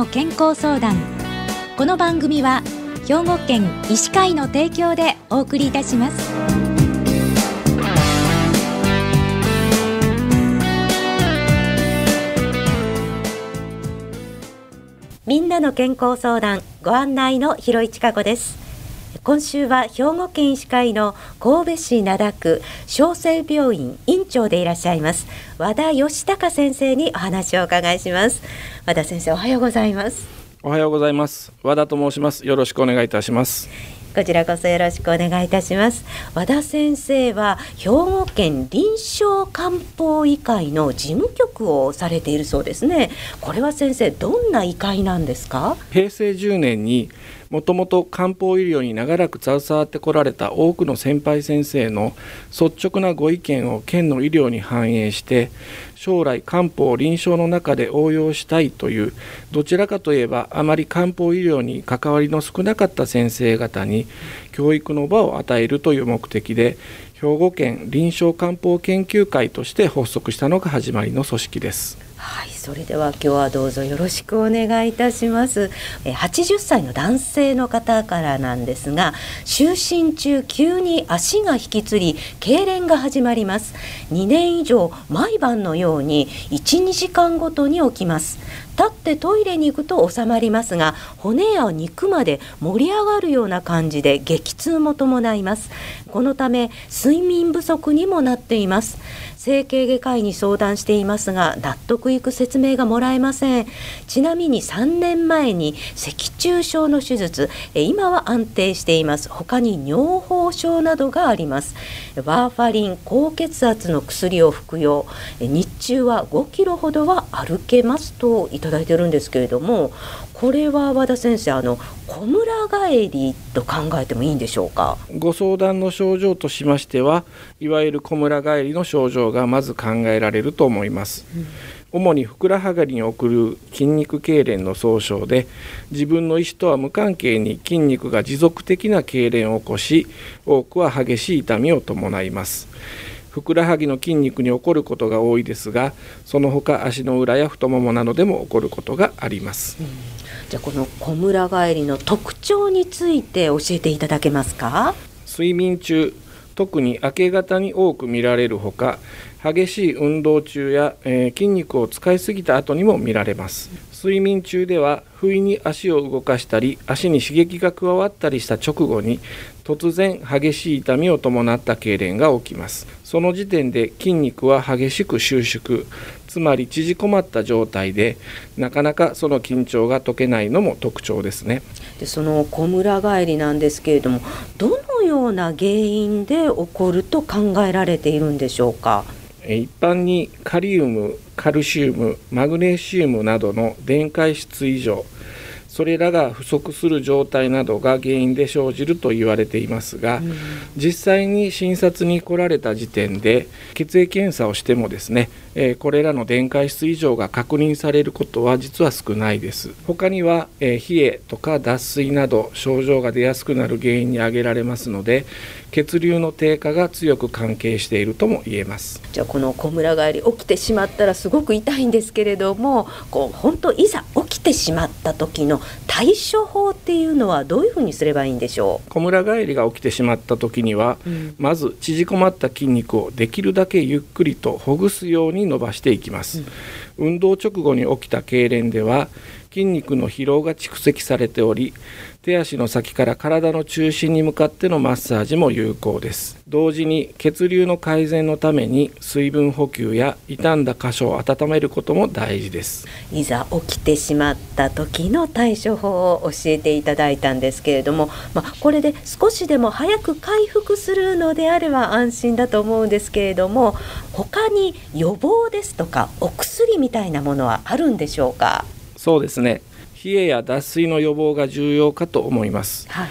の健康相談。この番組は兵庫県医師会の提供でお送りいたします。みんなの健康相談ご案内の広市加子です。今週は兵庫県医師会の神戸市灘区小生病院院長でいらっしゃいます。和田義孝先生にお話をお伺いします。和田先生おはようございます。おはようございます。和田と申します。よろしくお願いいたします。こちらこそよろしくお願いいたします。和田先生は兵庫県臨床漢方医会の事務局をされているそうですね。これは先生どんな医会なんですか？平成10年にもともと漢方医療に長らく携わってこられた多くの先輩先生の率直なご意見を県の医療に反映して将来漢方を臨床の中で応用したいというどちらかといえばあまり漢方医療に関わりの少なかった先生方に教育の場を与えるという目的で兵庫県臨床漢方研究会として発足したのが始まりの組織です。はい、それでは今日はどうぞよろしくお願いいたします。え80歳の男性の方からなんですが、就寝中急に足が引きつり、痙攣が始まります。2年以上毎晩のように1、2時間ごとに起きます。立ってトイレに行くと収まりますが骨や肉まで盛り上がるような感じで激痛も伴いますこのため睡眠不足にもなっています。整形外科医に相談していますが納得いく説明がもらえません。ちなみに3年前に脊柱症の手術今は安定しています。他に尿崩症などがあります。ワーファリン高血圧の薬を服用。日中は5キロほどは歩けますといただいてるんですけれどもこれは和田先生あの小村帰りと考えてもいいんでしょうか？ご相談の症状としましてはいわゆる小村帰りの症状がまず考えられると思います、うん。主にふくらはぎに送る筋肉痙攣の総称で自分の意思とは無関係に筋肉が持続的な痙攣を起こし多くは激しい痛みを伴います。ふくらはぎの筋肉に起こることが多いですがその他足の裏や太ももなどでも起こることがあります、うんじゃあこの小村帰りの特徴について教えていただけますか？睡眠中特に明け方に多く見られるほか激しい運動中や、えー、筋肉を使いすぎた後にも見られます。睡眠中では不意に足を動かしたり足に刺激が加わったりした直後に突然激しい痛みを伴った痙攣が起きます。その時点で筋肉は激しく収縮つまり縮こまった状態でなかなかその緊張が解けないのも特徴ですね。でその小村帰りなんですけれどもどのような原因で起こると考えられているんでしょうか？一般にカリウムカルシウムマグネシウムなどの電解質異常それらが不足する状態などが原因で生じると言われていますが、うん、実際に診察に来られた時点で血液検査をしてもですね、えー、これらの電解質異常が確認されることは実は少ないです。他には、えー、冷えとか脱水など症状が出やすくなる原因に挙げられますので血流の低下が強く関係しているとも言えます。じゃあこの小村帰り起きてしまったらすごく痛いんですけれどもこう本当いざ起きてしまった時の対処法っていうのはどういうふうにすればいいんでしょう？小村帰りが起きてしまった時には、うん、まず縮こまった筋肉をできるだけゆっくりとほぐすように伸ばしていきます、うん、運動直後に起きた痙攣では筋肉の疲労が蓄積されており手足の先から体の中心に向かってのマッサージも有効です。同時に血流の改善のために水分補給や傷んだ箇所を温めることも大事です。いざ起きてしまった時の対処法を教えていただいたんですけれども、まあ、これで少しでも早く回復するのであれば安心だと思うんですけれども他に予防ですとかお薬みたいなものはあるんでしょうか？そうですね。冷えや脱水の予防が重要かと思います、はい、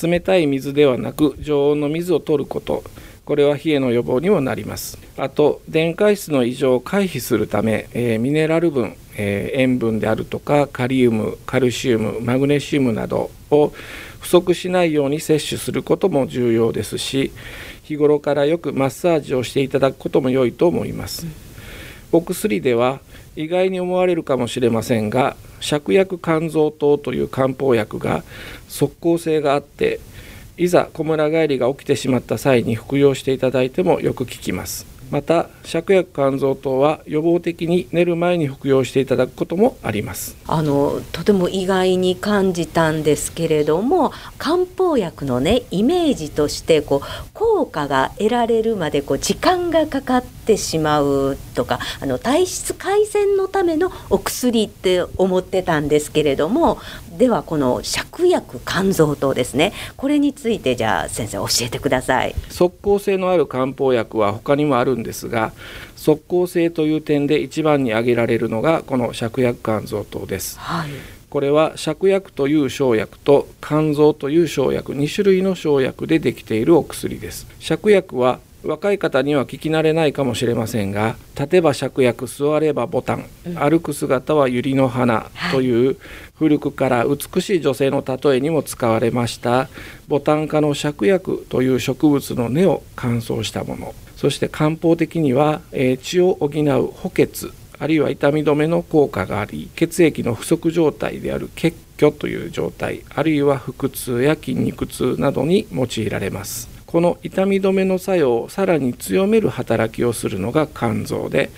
冷たい水ではなく常温の水を取ること。これは冷えの予防にもなります。あと電解質の異常を回避するため、えー、ミネラル分、えー、塩分であるとかカリウムカルシウムマグネシウムなどを不足しないように摂取することも重要ですし日頃からよくマッサージをしていただくことも良いと思います、うんお薬では意外に思われるかもしれませんが芍薬甘草湯という漢方薬が即効性があっていざ小村帰りが起きてしまった際に服用していただいてもよく効きます。また芍薬肝臓糖は予防的に寝る前に服用していただくこともあります。あのとても意外に感じたんですけれども漢方薬のねイメージとしてこう効果が得られるまでこう時間がかかってしまうとかあの体質改善のためのお薬って思ってたんですけれどもではこの芍薬肝臓糖ですね。これについてじゃあ先生教えてください。即効性のある漢方薬は他にもあるんですが即効性という点で一番に挙げられるのがこの芍薬肝臓糖です、はい、これは芍薬という生薬と肝臓という生薬2種類の生薬でできているお薬です。芍薬は若い方には聞き慣れないかもしれませんが立てば芍薬座ればボタン、歩く姿は百合の花という古くから美しい女性の例えにも使われましたボタン科の芍薬という植物の根を乾燥したもの。そして漢方的には、え血を補う補欠あるいは痛み止めの効果があり血液の不足状態である血虚という状態あるいは腹痛や筋肉痛などに用いられますこの痛み止めの作用をさらに強める働きをするのが肝臓で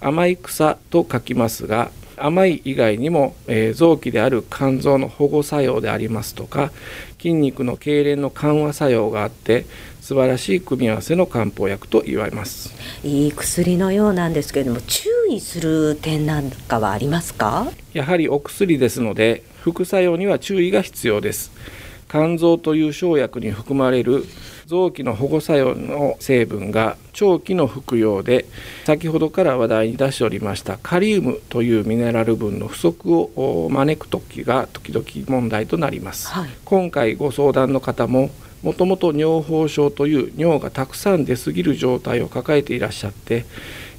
甘い草と書きますが甘い以外にも、えー、臓器である肝臓の保護作用でありますとか筋肉の痙攣の緩和作用があって素晴らしい組み合わせの漢方薬と言われます。いい薬のようなんですけれども注意する点なんかはありますか？やはりお薬ですので副作用には注意が必要です肝臓という生薬に含まれる臓器の保護作用の成分が長期の服用で先ほどから話題に出しておりましたカリウムというミネラル分の不足を招く時が時々問題となります、はい、今回ご相談の方ももともと尿崩症という尿がたくさん出過ぎる状態を抱えていらっしゃって、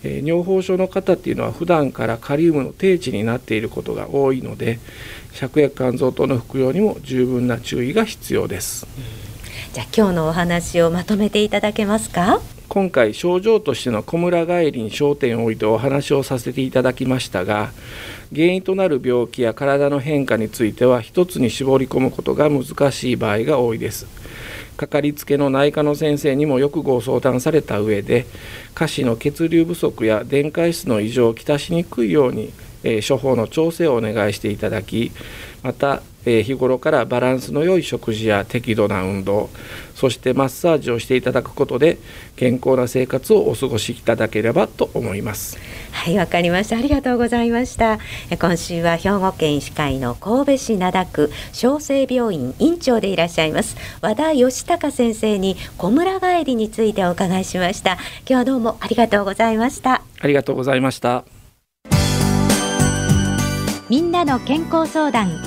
えー、尿崩症の方っていうのは普段からカリウムの低値になっていることが多いので芍薬肝臓等の服用にも十分な注意が必要です。じゃあ今日のお話をまとめていただけますか？今回症状としての小村帰りに焦点を置いてお話をさせていただきましたが原因となる病気や体の変化については一つに絞り込むことが難しい場合が多いです。かかりつけの内科の先生にもよくご相談された上で下肢の血流不足や電解質の異常をきたしにくいように、処方の調整をお願いしていただきまたえ日頃からバランスの良い食事や適度な運動そしてマッサージをしていただくことで健康な生活をお過ごしいただければと思います。はいわかりました。ありがとうございました。今週は兵庫県医師会の神戸市灘区小生病院院長でいらっしゃいます和田義孝先生に小村帰りについてお伺いしました。今日はどうもありがとうございました。ありがとうございました。みんなの健康相談